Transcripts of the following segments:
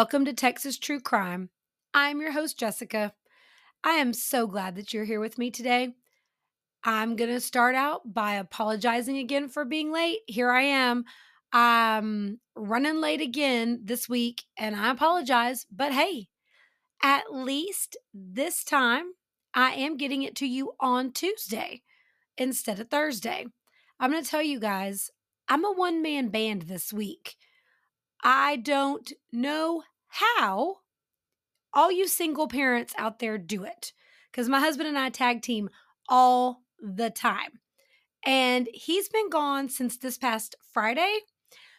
Welcome to Texas True Crime. I'm your host, Jessica. I am so glad that you're here with me today. I'm going to start out by apologizing again for being late. Here I am. I'm running late again this week, and I apologize. But hey, at least this time, I am getting it to you on Tuesday instead of Thursday. I'm going to tell you guys, I'm a one man band this week. I don't know how all you single parents out there do it because my husband and I tag team all the time. And he's been gone since this past Friday.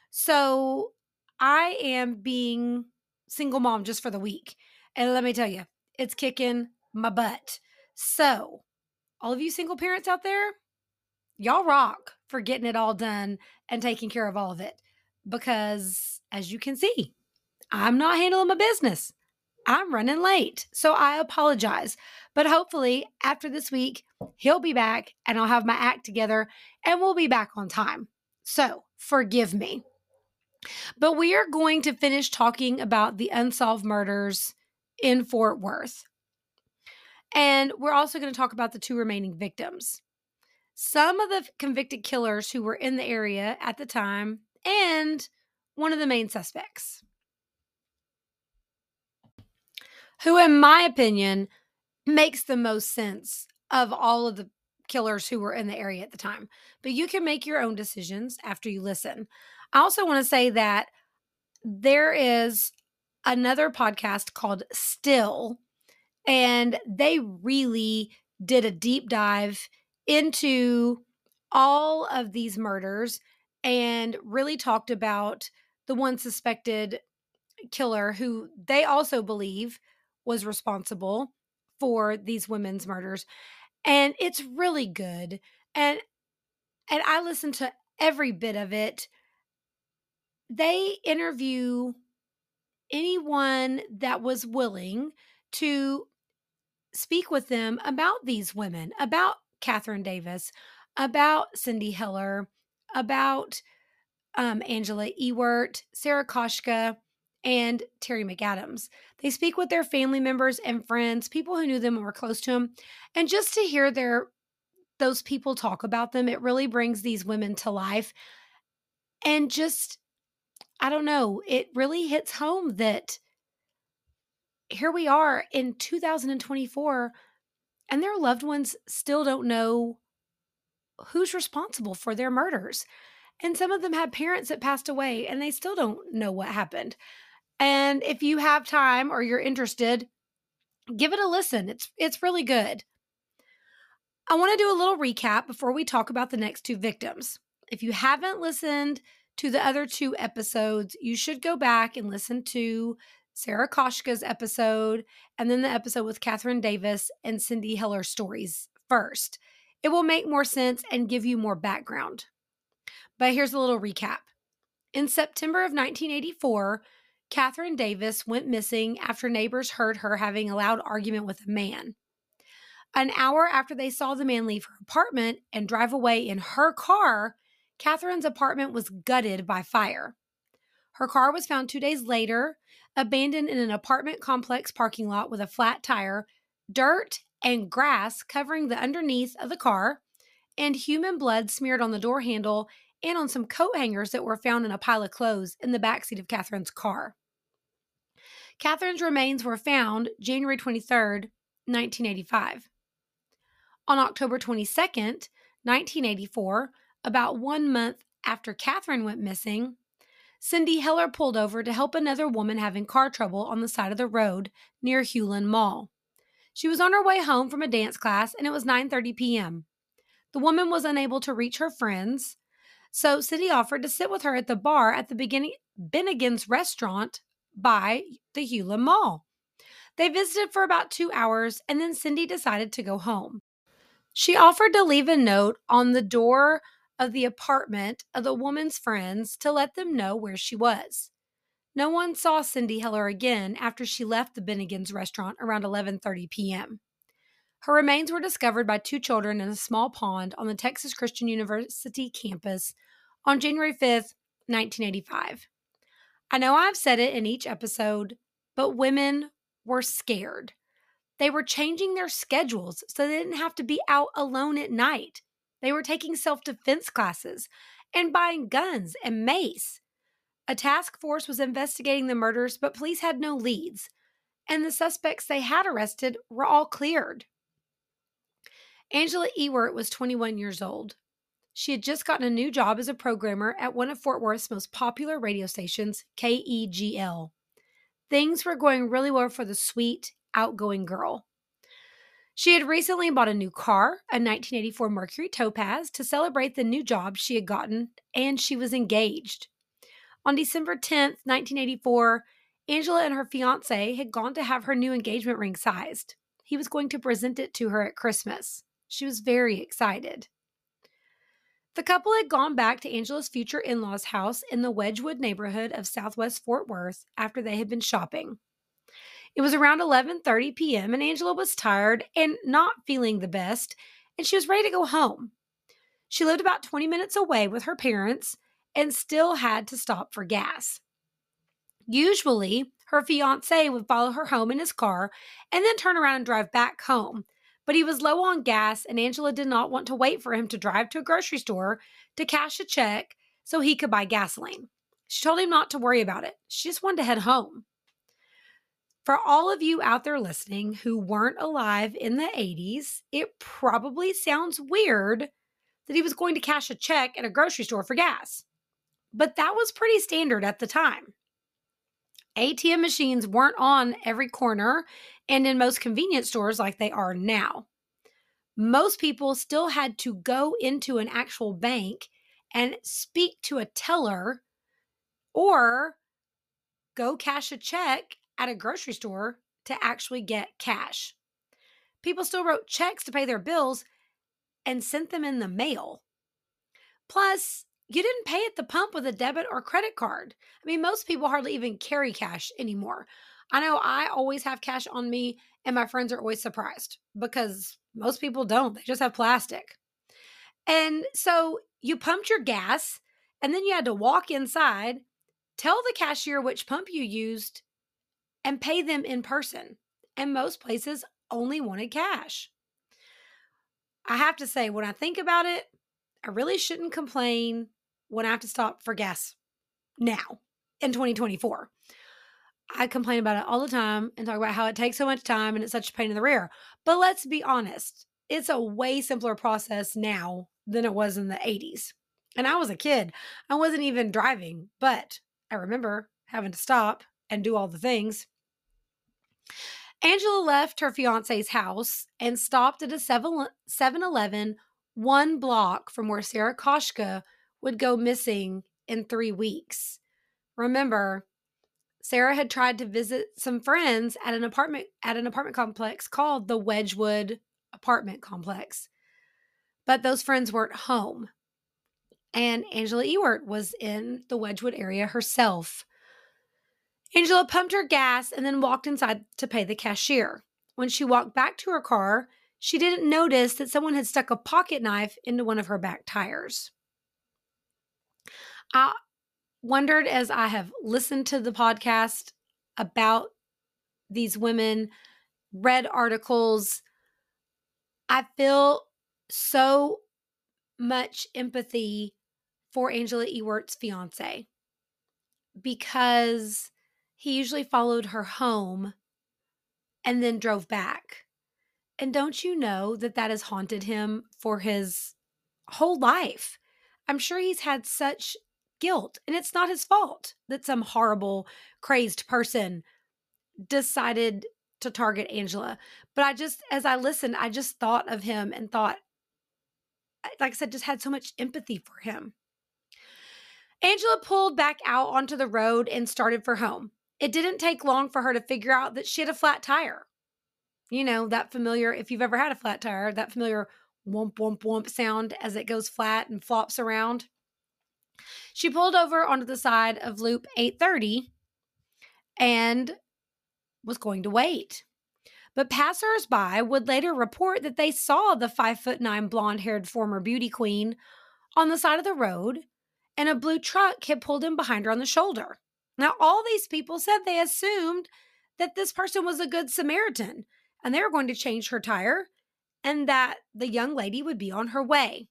So I am being single mom just for the week. And let me tell you, it's kicking my butt. So, all of you single parents out there, y'all rock for getting it all done and taking care of all of it because as you can see, I'm not handling my business. I'm running late. So I apologize. But hopefully, after this week, he'll be back and I'll have my act together and we'll be back on time. So forgive me. But we are going to finish talking about the unsolved murders in Fort Worth. And we're also going to talk about the two remaining victims. Some of the convicted killers who were in the area at the time and one of the main suspects, who, in my opinion, makes the most sense of all of the killers who were in the area at the time. But you can make your own decisions after you listen. I also want to say that there is another podcast called Still, and they really did a deep dive into all of these murders and really talked about the one suspected killer who they also believe was responsible for these women's murders and it's really good and and I listened to every bit of it. They interview anyone that was willing to speak with them about these women about Catherine Davis about Cindy Heller about um, Angela Ewert, Sarah Koshka, and Terri McAdams. They speak with their family members and friends, people who knew them and were close to them, and just to hear their those people talk about them, it really brings these women to life. And just I don't know, it really hits home that here we are in 2024 and their loved ones still don't know who's responsible for their murders. And some of them had parents that passed away and they still don't know what happened. And if you have time or you're interested, give it a listen. It's it's really good. I want to do a little recap before we talk about the next two victims. If you haven't listened to the other two episodes, you should go back and listen to Sarah Koshka's episode and then the episode with Catherine Davis and Cindy Heller stories first. It will make more sense and give you more background. But here's a little recap. In September of 1984, Catherine Davis went missing after neighbors heard her having a loud argument with a man. An hour after they saw the man leave her apartment and drive away in her car, Catherine's apartment was gutted by fire. Her car was found two days later, abandoned in an apartment complex parking lot with a flat tire, dirt and grass covering the underneath of the car, and human blood smeared on the door handle and on some coat hangers that were found in a pile of clothes in the backseat of Catherine's car. Catherine's remains were found January 23rd, 1985. On October 22nd, 1984, about one month after Catherine went missing, Cindy Heller pulled over to help another woman having car trouble on the side of the road near Hulen Mall. She was on her way home from a dance class and it was 9:30 p.m. The woman was unable to reach her friends, so Cindy offered to sit with her at the bar at the beginning Bennigan's restaurant by the Hulen Mall. They visited for about two hours and then Cindy decided to go home. She offered to leave a note on the door of the apartment of the woman's friends to let them know where she was. No one saw Cindy Heller again after she left the Bennigan's restaurant around 11:30 p.m. Her remains were discovered by two children in a small pond on the Texas Christian University campus on January 5th, 1985. I know I've said it in each episode, but women were scared. They were changing their schedules so they didn't have to be out alone at night. They were taking self defense classes and buying guns and mace. A task force was investigating the murders, but police had no leads, and the suspects they had arrested were all cleared. Angela Ewert was 21 years old. She had just gotten a new job as a programmer at one of Fort Worth's most popular radio stations, KEGL. Things were going really well for the sweet, outgoing girl. She had recently bought a new car, a 1984 Mercury Topaz, to celebrate the new job she had gotten, and she was engaged. On December 10th, 1984, Angela and her fiance had gone to have her new engagement ring sized. He was going to present it to her at Christmas. She was very excited. The couple had gone back to Angela's future in law's house in the Wedgwood neighborhood of southwest Fort Worth after they had been shopping. It was around 11:30 p.m. and Angela was tired and not feeling the best, and she was ready to go home. She lived about 20 minutes away with her parents and still had to stop for gas. Usually, her fiance would follow her home in his car and then turn around and drive back home, but he was low on gas, and Angela did not want to wait for him to drive to a grocery store to cash a check so he could buy gasoline. She told him not to worry about it. She just wanted to head home. For all of you out there listening who weren't alive in the 80s, it probably sounds weird that he was going to cash a check at a grocery store for gas. But that was pretty standard at the time. ATM machines weren't on every corner and in most convenience stores like they are now. Most people still had to go into an actual bank and speak to a teller or go cash a check at a grocery store to actually get cash. People still wrote checks to pay their bills and sent them in the mail. Plus, you didn't pay at the pump with a debit or credit card. I mean, most people hardly even carry cash anymore. I know I always have cash on me, and my friends are always surprised because most people don't. They just have plastic. And so you pumped your gas, and then you had to walk inside, tell the cashier which pump you used, and pay them in person. And most places only wanted cash. I have to say, when I think about it, I really shouldn't complain when I have to stop for gas now in 2024. I complain about it all the time and talk about how it takes so much time and it's such a pain in the rear. But let's be honest, it's a way simpler process now than it was in the 80s. And I was a kid, I wasn't even driving, but I remember having to stop and do all the things. Angela left her fiance's house and stopped at a 7 Eleven one block from where Sarah Koshka would go missing in three weeks. Remember, Sarah had tried to visit some friends at an apartment at an apartment complex called the Wedgewood Apartment Complex. But those friends weren't home. And Angela Ewert was in the Wedgwood area herself. Angela pumped her gas and then walked inside to pay the cashier. When she walked back to her car, she didn't notice that someone had stuck a pocket knife into one of her back tires. I wondered as I have listened to the podcast about these women, read articles, I feel so much empathy for Angela Ewert's fiance because he usually followed her home and then drove back. And don't you know that that has haunted him for his whole life? I'm sure he's had such guilt, and it's not his fault that some horrible, crazed person decided to target Angela. But I just, as I listened, I just thought of him and thought, like I said, just had so much empathy for him. Angela pulled back out onto the road and started for home. It didn't take long for her to figure out that she had a flat tire. You know, that familiar, if you've ever had a flat tire, that familiar whomp, whomp, whomp sound as it goes flat and flops around. She pulled over onto the side of Loop 830 and was going to wait. But passersby would later report that they saw the five foot nine blonde haired former beauty queen on the side of the road, and a blue truck had pulled in behind her on the shoulder. Now, all these people said they assumed that this person was a good Samaritan and they were going to change her tire and that the young lady would be on her way.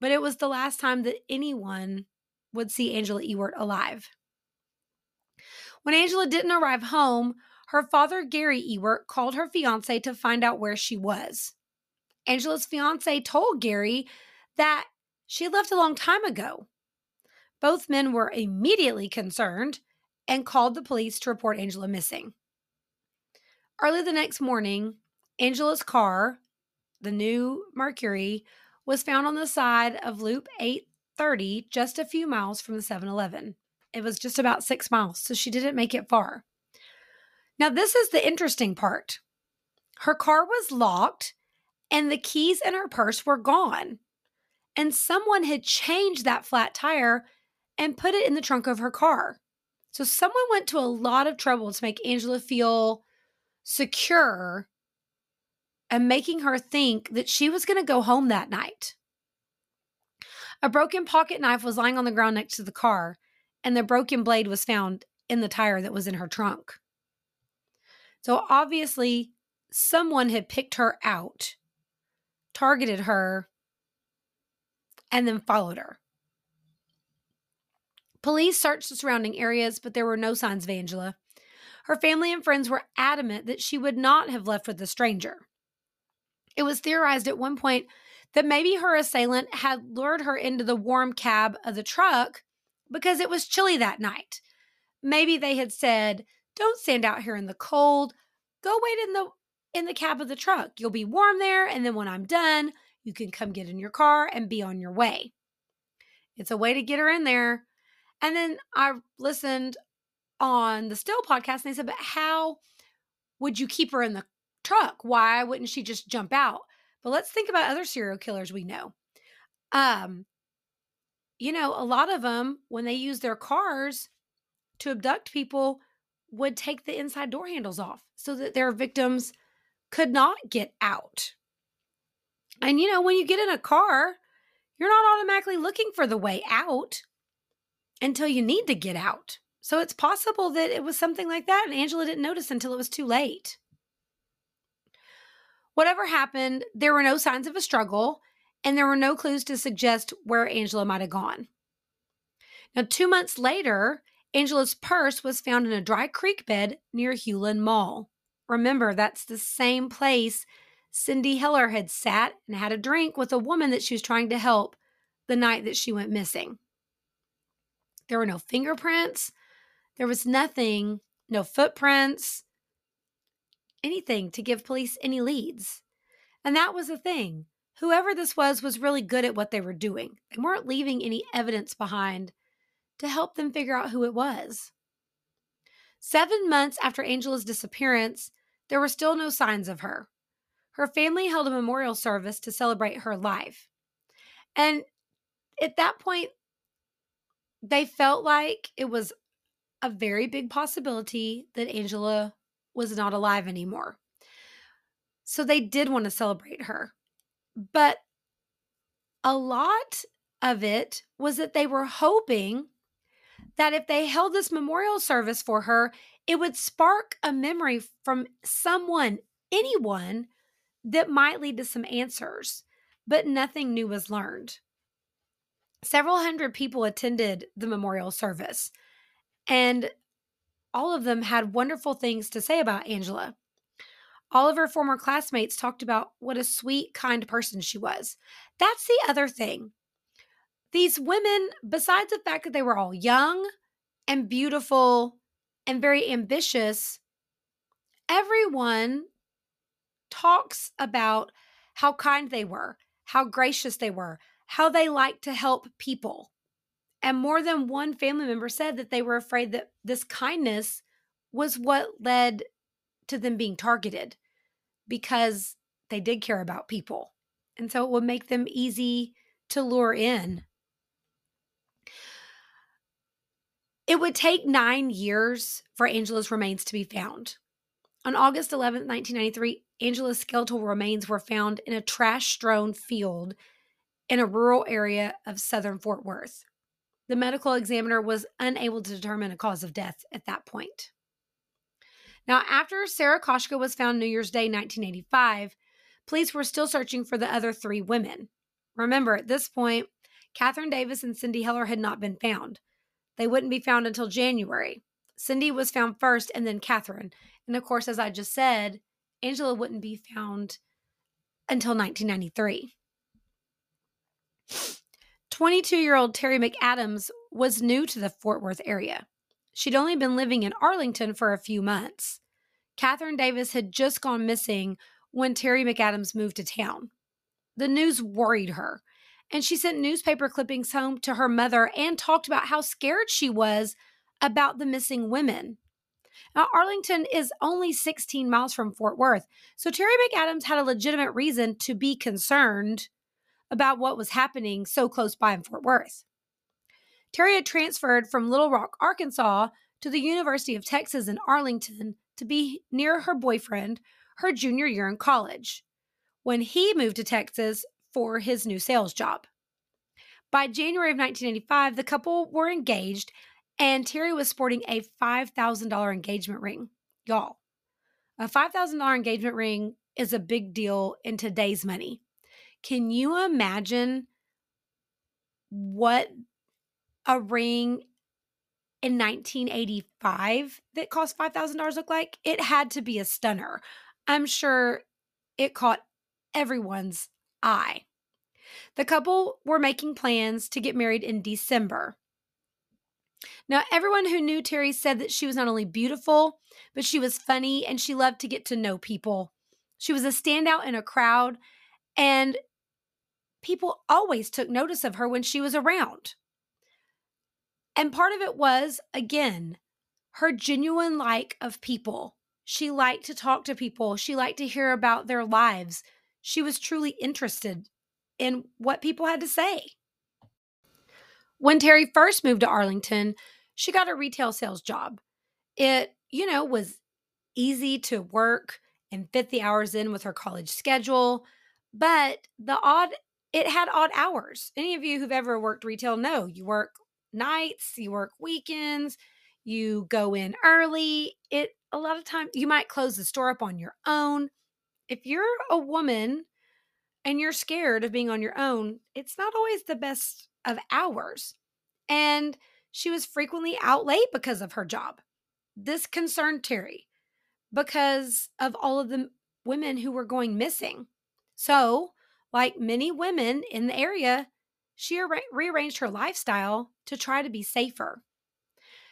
But it was the last time that anyone would see Angela Ewert alive. When Angela didn't arrive home, her father, Gary Ewert, called her fiance to find out where she was. Angela's fiance told Gary that she left a long time ago. Both men were immediately concerned and called the police to report Angela missing. Early the next morning, Angela's car, the new Mercury, was found on the side of Loop 830, just a few miles from the 7 Eleven. It was just about six miles, so she didn't make it far. Now, this is the interesting part. Her car was locked and the keys in her purse were gone. And someone had changed that flat tire and put it in the trunk of her car. So someone went to a lot of trouble to make Angela feel secure and making her think that she was going to go home that night. A broken pocket knife was lying on the ground next to the car, and the broken blade was found in the tire that was in her trunk. So obviously, someone had picked her out, targeted her, and then followed her. Police searched the surrounding areas, but there were no signs of Angela. Her family and friends were adamant that she would not have left with the stranger. It was theorized at one point that maybe her assailant had lured her into the warm cab of the truck because it was chilly that night. Maybe they had said, "Don't stand out here in the cold. Go wait in the in the cab of the truck. You'll be warm there and then when I'm done, you can come get in your car and be on your way." It's a way to get her in there and then I listened on the Still podcast and they said, but how would you keep her in the truck? Why wouldn't she just jump out? But let's think about other serial killers we know. Um, you know, a lot of them, when they use their cars to abduct people, would take the inside door handles off so that their victims could not get out. And, you know, when you get in a car, you're not automatically looking for the way out until you need to get out. So it's possible that it was something like that and Angela didn't notice until it was too late. Whatever happened, there were no signs of a struggle and there were no clues to suggest where Angela might have gone. Now, two months later, Angela's purse was found in a dry creek bed near Hulen Mall. Remember, that's the same place Cindy Heller had sat and had a drink with a woman that she was trying to help the night that she went missing. There were no fingerprints. There was nothing, no footprints, anything to give police any leads. And that was the thing. Whoever this was was really good at what they were doing. They weren't leaving any evidence behind to help them figure out who it was. Seven months after Angela's disappearance, there were still no signs of her. Her family held a memorial service to celebrate her life. And at that point, they felt like it was a very big possibility that Angela was not alive anymore. So they did want to celebrate her. But a lot of it was that they were hoping that if they held this memorial service for her, it would spark a memory from someone, anyone, that might lead to some answers. But nothing new was learned. Several hundred people attended the memorial service, and all of them had wonderful things to say about Angela. All of her former classmates talked about what a sweet, kind person she was. That's the other thing. These women, besides the fact that they were all young and beautiful and very ambitious, everyone talks about how kind they were, how gracious they were, how they liked to help people. And more than one family member said that they were afraid that this kindness was what led to them being targeted because they did care about people. And so it would make them easy to lure in. It would take nine years for Angela's remains to be found. On August 11, 1993, Angela's skeletal remains were found in a trash strewn field in a rural area of southern Fort Worth. The medical examiner was unable to determine a cause of death at that point. Now, after Sarah Koshka was found New Year's Day 1985, police were still searching for the other three women. Remember, at this point, Catherine Davis and Cindy Heller had not been found. They wouldn't be found until January. Cindy was found first and then Catherine. And of course, as I just said, Angela wouldn't be found until 1993. 22 year old Terri McAdams was new to the Fort Worth area. She'd only been living in Arlington for a few months. Catherine Davis had just gone missing when Terri McAdams moved to town. The news worried her, and she sent newspaper clippings home to her mother and talked about how scared she was about the missing women. Now, Arlington is only 16 miles from Fort Worth, so Terri McAdams had a legitimate reason to be concerned about what was happening so close by in Fort Worth. Terri had transferred from Little Rock, Arkansas to the University of Texas in Arlington to be near her boyfriend her junior year in college when he moved to Texas for his new sales job. By January of 1985, the couple were engaged and Terri was sporting a $5,000 engagement ring. Y'all, a $5,000 engagement ring is a big deal in today's money. Can you imagine what a ring in 1985 that cost $5,000 looked like? It had to be a stunner. I'm sure it caught everyone's eye. The couple were making plans to get married in December. Now, everyone who knew Terri said that she was not only beautiful, but she was funny and she loved to get to know people. She was a standout in a crowd, and people always took notice of her when she was around. And part of it was, again, her genuine like of people. She liked to talk to people, she liked to hear about their lives. She was truly interested in what people had to say. When Terri first moved to Arlington, she got a retail sales job. It, you know, was easy to work and fit the hours in with her college schedule, but the odd it had odd hours. Any of you who've ever worked retail know you work nights, you work weekends, you go in early. It a lot of times you might close the store up on your own. If you're a woman and you're scared of being on your own, it's not always the best of hours. And she was frequently out late because of her job. This concerned Terri because of all of the women who were going missing. So, like many women in the area, she rearranged her lifestyle to try to be safer.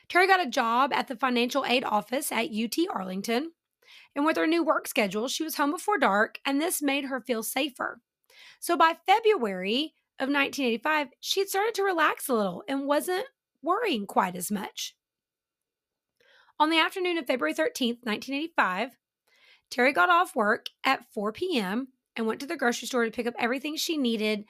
Terri got a job at the financial aid office at UT Arlington. And with her new work schedule, she was home before dark, and this made her feel safer. So by February of 1985, she'd started to relax a little and wasn't worrying quite as much. On the afternoon of February 13th, 1985, Terri got off work at 4 p.m. and went to the grocery store to pick up everything she needed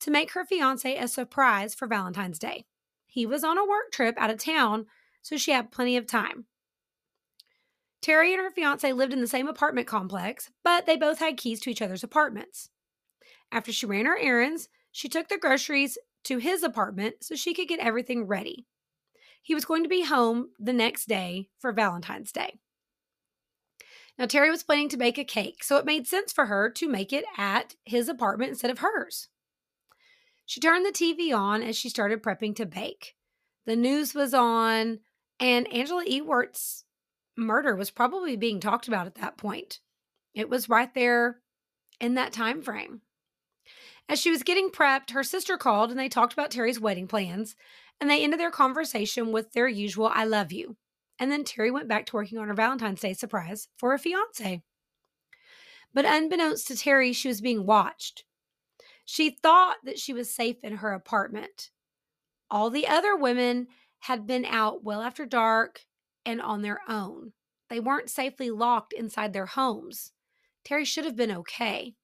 to make her fiance a surprise for Valentine's Day. He was on a work trip out of town, so she had plenty of time. Terri and her fiance lived in the same apartment complex, but they both had keys to each other's apartments. After she ran her errands, she took the groceries to his apartment so she could get everything ready. He was going to be home the next day for Valentine's Day. Now, Terri was planning to bake a cake, so it made sense for her to make it at his apartment instead of hers. She turned the TV on as she started prepping to bake. The news was on, and Angela Ewert's murder was probably being talked about at that point. It was right there in that time frame. As she was getting prepped, her sister called and they talked about Terri's wedding plans, and they ended their conversation with their usual I love you. And then Terri went back to working on her Valentine's Day surprise for a fiance. But unbeknownst to Terri, she was being watched. She thought that she was safe in her apartment. All the other women had been out well after dark and on their own. They weren't safely locked inside their homes. Terri should have been okay.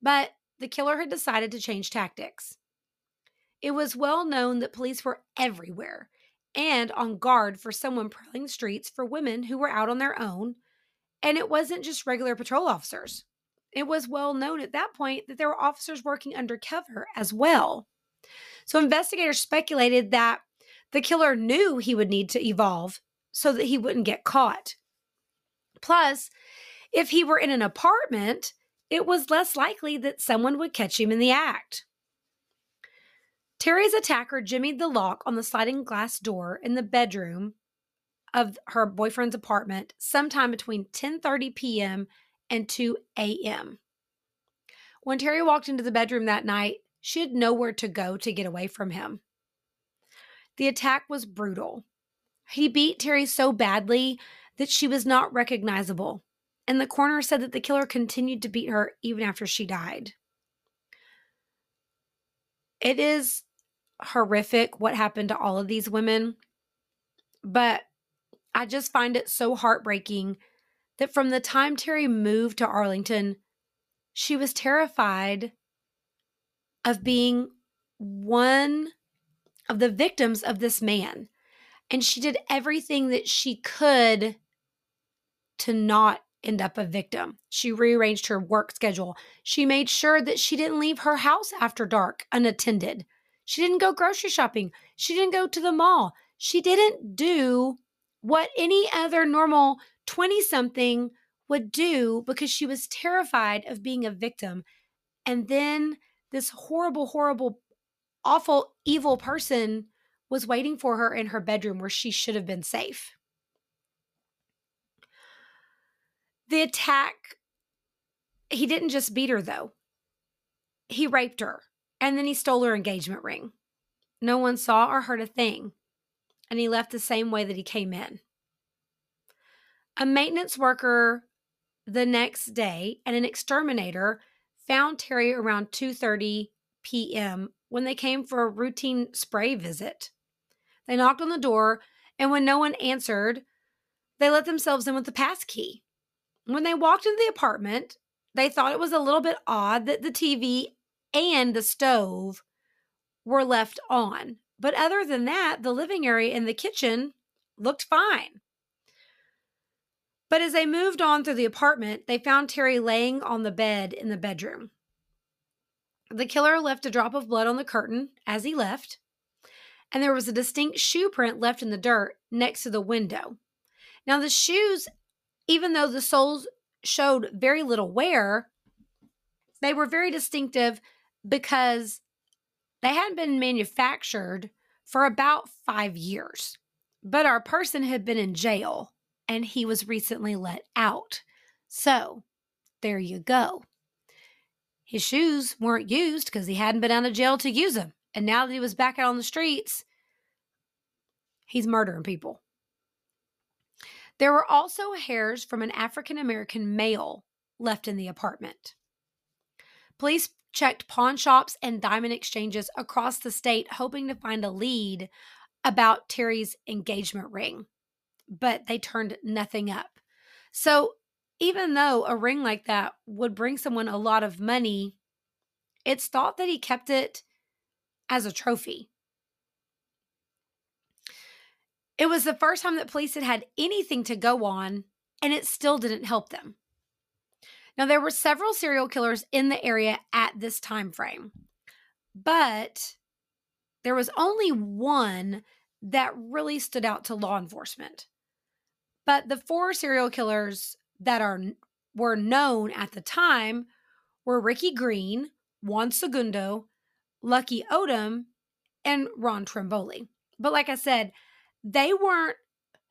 But the killer had decided to change tactics. It was well known that police were everywhere and on guard for someone prowling the streets for women who were out on their own. And it wasn't just regular patrol officers. It was well known at that point that there were officers working undercover as well. So investigators speculated that the killer knew he would need to evolve so that he wouldn't get caught. Plus, if he were in an apartment, it was less likely that someone would catch him in the act. Terri's attacker jimmied the lock on the sliding glass door in the bedroom of her boyfriend's apartment sometime between 10:30 p.m. and 2 a.m. When Terri walked into the bedroom that night, she had nowhere to go to get away from him. The attack was brutal. He beat Terri so badly that she was not recognizable and the coroner said that the killer continued to beat her even after she died. It is horrific what happened to all of these women, but I just find it so heartbreaking that from the time Terri moved to Arlington, she was terrified of being one of the victims of this man. And she did everything that she could to not end up a victim. She rearranged her work schedule. She made sure that she didn't leave her house after dark unattended. She didn't go grocery shopping. She didn't go to the mall. She didn't do what any other normal 20 something would do because she was terrified of being a victim. And then this horrible, horrible, awful, evil person was waiting for her in her bedroom where she should have been safe. The attack, he didn't just beat her, though. He raped her and then he stole her engagement ring. No one saw or heard a thing, and he left the same way that he came in. A maintenance worker the next day and an exterminator found Terri around 2:30 p.m. when they came for a routine spray visit. They knocked on the door, and when no one answered, they let themselves in with the pass key. When they walked into the apartment, they thought it was a little bit odd that the TV and the stove were left on. But other than that, the living area and the kitchen looked fine. But as they moved on through the apartment, they found Terri laying on the bed in the bedroom. The killer left a drop of blood on the curtain as he left, and there was a distinct shoe print left in the dirt next to the window. Now, the shoes even though the soles showed very little wear, they were very distinctive because they hadn't been manufactured for about five years. But our person had been in jail and he was recently let out. So there you go. His shoes weren't used because he hadn't been out of jail to use them. And now that he was back out on the streets, he's murdering people. There were also hairs from an African American male left in the apartment. Police checked pawn shops and diamond exchanges across the state, hoping to find a lead about Terri's engagement ring, but they turned nothing up. So, even though a ring like that would bring someone a lot of money, it's thought that he kept it as a trophy. It was the first time that police had had anything to go on, and it still didn't help them. Now, there were several serial killers in the area at this time frame, but there was only one that really stood out to law enforcement. But the four serial killers that are were known at the time were Ricky Green, Juan Segundo, Lucky Odom, and Ron Trimboli. But like I said, they weren't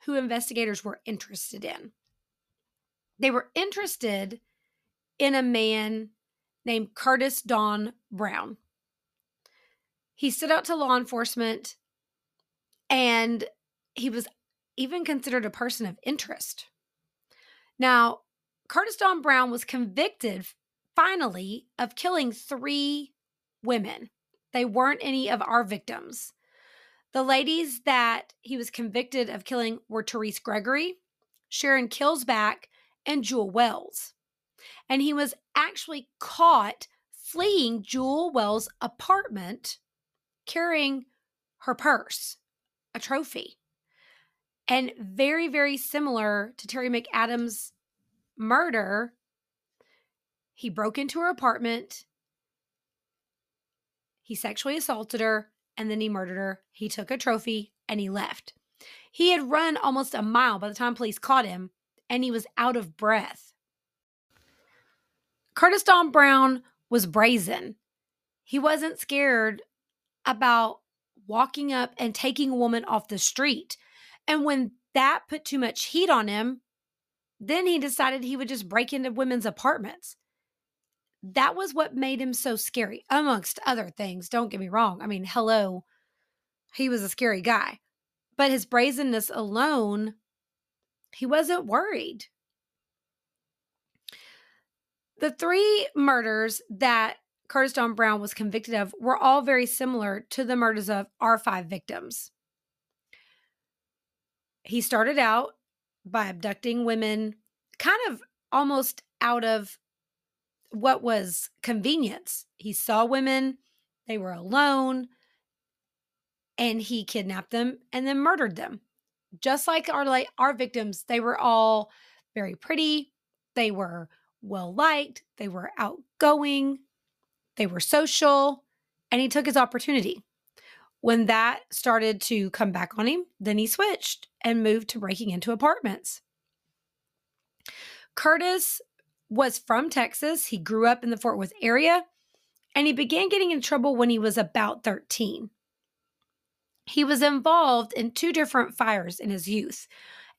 who investigators were interested in. They were interested in a man named Curtis Don Brown. He stood out to law enforcement and he was even considered a person of interest. Now, Curtis Don Brown was convicted finally of killing three women. They weren't any of our victims. The ladies that he was convicted of killing were Therese Gregory, Sharon Killsback, and Jewel Wells. And he was actually caught fleeing Jewel Wells' apartment carrying her purse, a trophy. And very, very similar to Terri McAdams' murder, he broke into her apartment, he sexually assaulted her, and then he murdered her. He took a trophy and he left. He had run almost a mile by the time police caught him, and he was out of breath. Curtis Don Brown was brazen. He wasn't scared about walking up and taking a woman off the street. And when that put too much heat on him, then he decided he would just break into women's apartments. That was what made him so scary, amongst other things. Don't get me wrong. I mean, hello, he was a scary guy. But his brazenness alone, he wasn't worried. The three murders that Curtis Don Brown was convicted of were all very similar to the murders of our five victims. He started out by abducting women kind of almost out of what was convenience. He saw women, they were alone, and he kidnapped them and then murdered them. Just like our like our victims, they were all very pretty, they were well liked, they were outgoing, they were social, and he took his opportunity. When that started to come back on him, then he switched and moved to breaking into apartments. Curtis was from Texas. He grew up in the Fort Worth area and he began getting in trouble when he was about 13. He was involved in two different fires in his youth,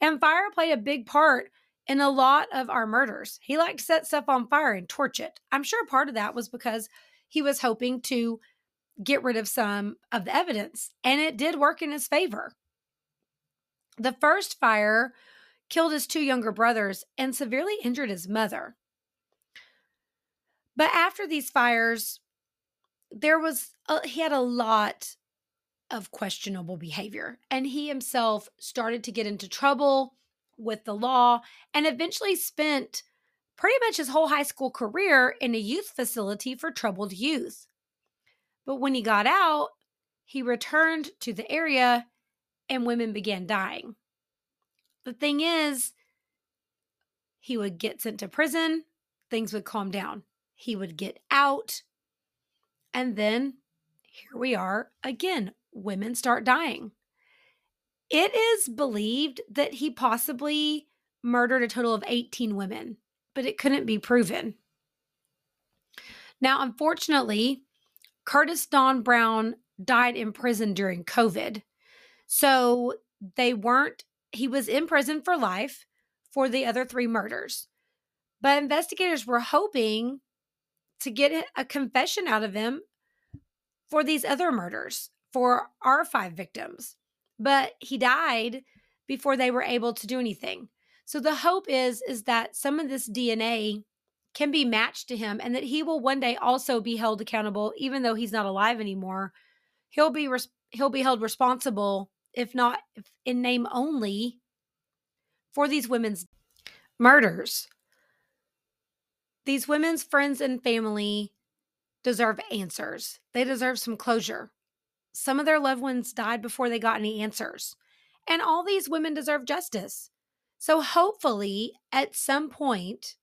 and fire played a big part in a lot of our murders. He liked to set stuff on fire and torch it. I'm sure part of that was because he was hoping to get rid of some of the evidence, and it did work in his favor. The first fire killed his two younger brothers and severely injured his mother. But after these fires, there was a, he had a lot of questionable behavior and he himself started to get into trouble with the law and eventually spent pretty much his whole high school career in a youth facility for troubled youth. But when he got out, he returned to the area and women began dying. The thing is, he would get sent to prison, things would calm down. He would get out, and then here we are again. Women start dying. It is believed that he possibly murdered a total of 18 women, but it couldn't be proven. Now, unfortunately, Curtis Don Brown died in prison during COVID. So they weren't, he was in prison for life for the other three murders. But investigators were hoping to get a confession out of him for these other murders, for our five victims. But he died before they were able to do anything. So the hope is is that some of this DNA can be matched to him and that he will one day also be held accountable even though he's not alive anymore. He'll be res- he'll be held responsible if not if in name only for these women's murders. These women's friends and family deserve answers. They deserve some closure. Some of their loved ones died before they got any answers. And all these women deserve justice. So hopefully, at some point,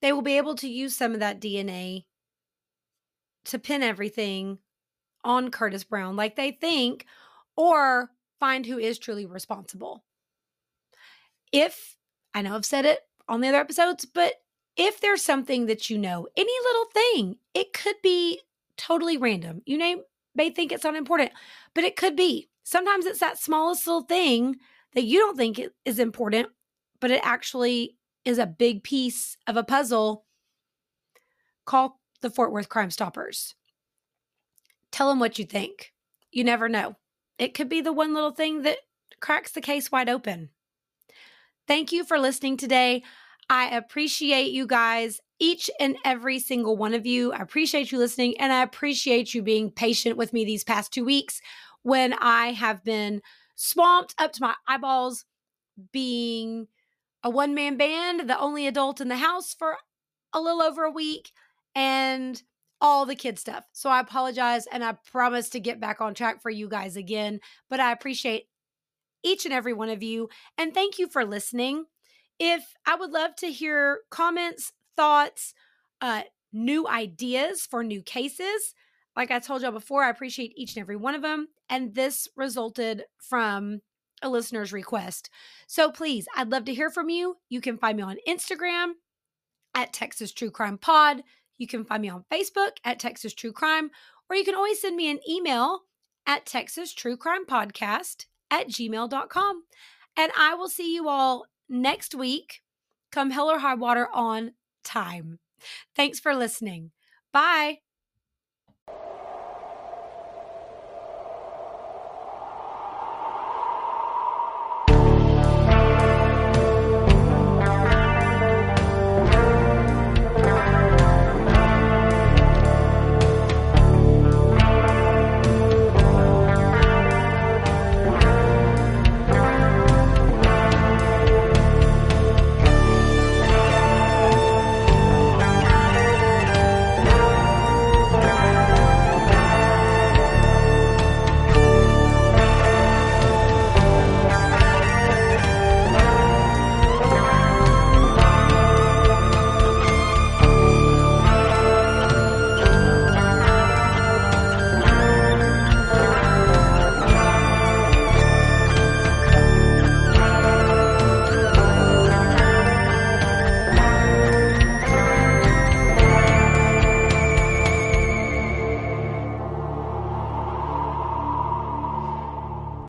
they will be able to use some of that DNA to pin everything on Curtis Brown like they think, or find who is truly responsible. If I know I've said it on the other episodes, but if there's something that you know, any little thing, it could be totally random. You may, may think it's not important, but it could be. Sometimes it's that smallest little thing that you don't think is important, but it actually is a big piece of a puzzle. Call the Fort Worth Crime Stoppers. Tell them what you think. You never know. It could be the one little thing that cracks the case wide open. Thank you for listening today. I appreciate you guys, each and every single one of you. I appreciate you listening and I appreciate you being patient with me these past two weeks when I have been swamped up to my eyeballs being a one man band, the only adult in the house for a little over a week, and all the kid stuff. So I apologize and I promise to get back on track for you guys again. But I appreciate each and every one of you. And thank you for listening. If I would love to hear comments, thoughts, uh, new ideas for new cases. Like I told y'all before, I appreciate each and every one of them. And this resulted from a listener's request. So please, I'd love to hear from you. You can find me on Instagram at Texas True Crime Pod. You can find me on Facebook at Texas True Crime, or you can always send me an email at Texas True Crime Podcast at gmail.com. And I will see you all next week, come hell or high water on time. Thanks for listening. Bye.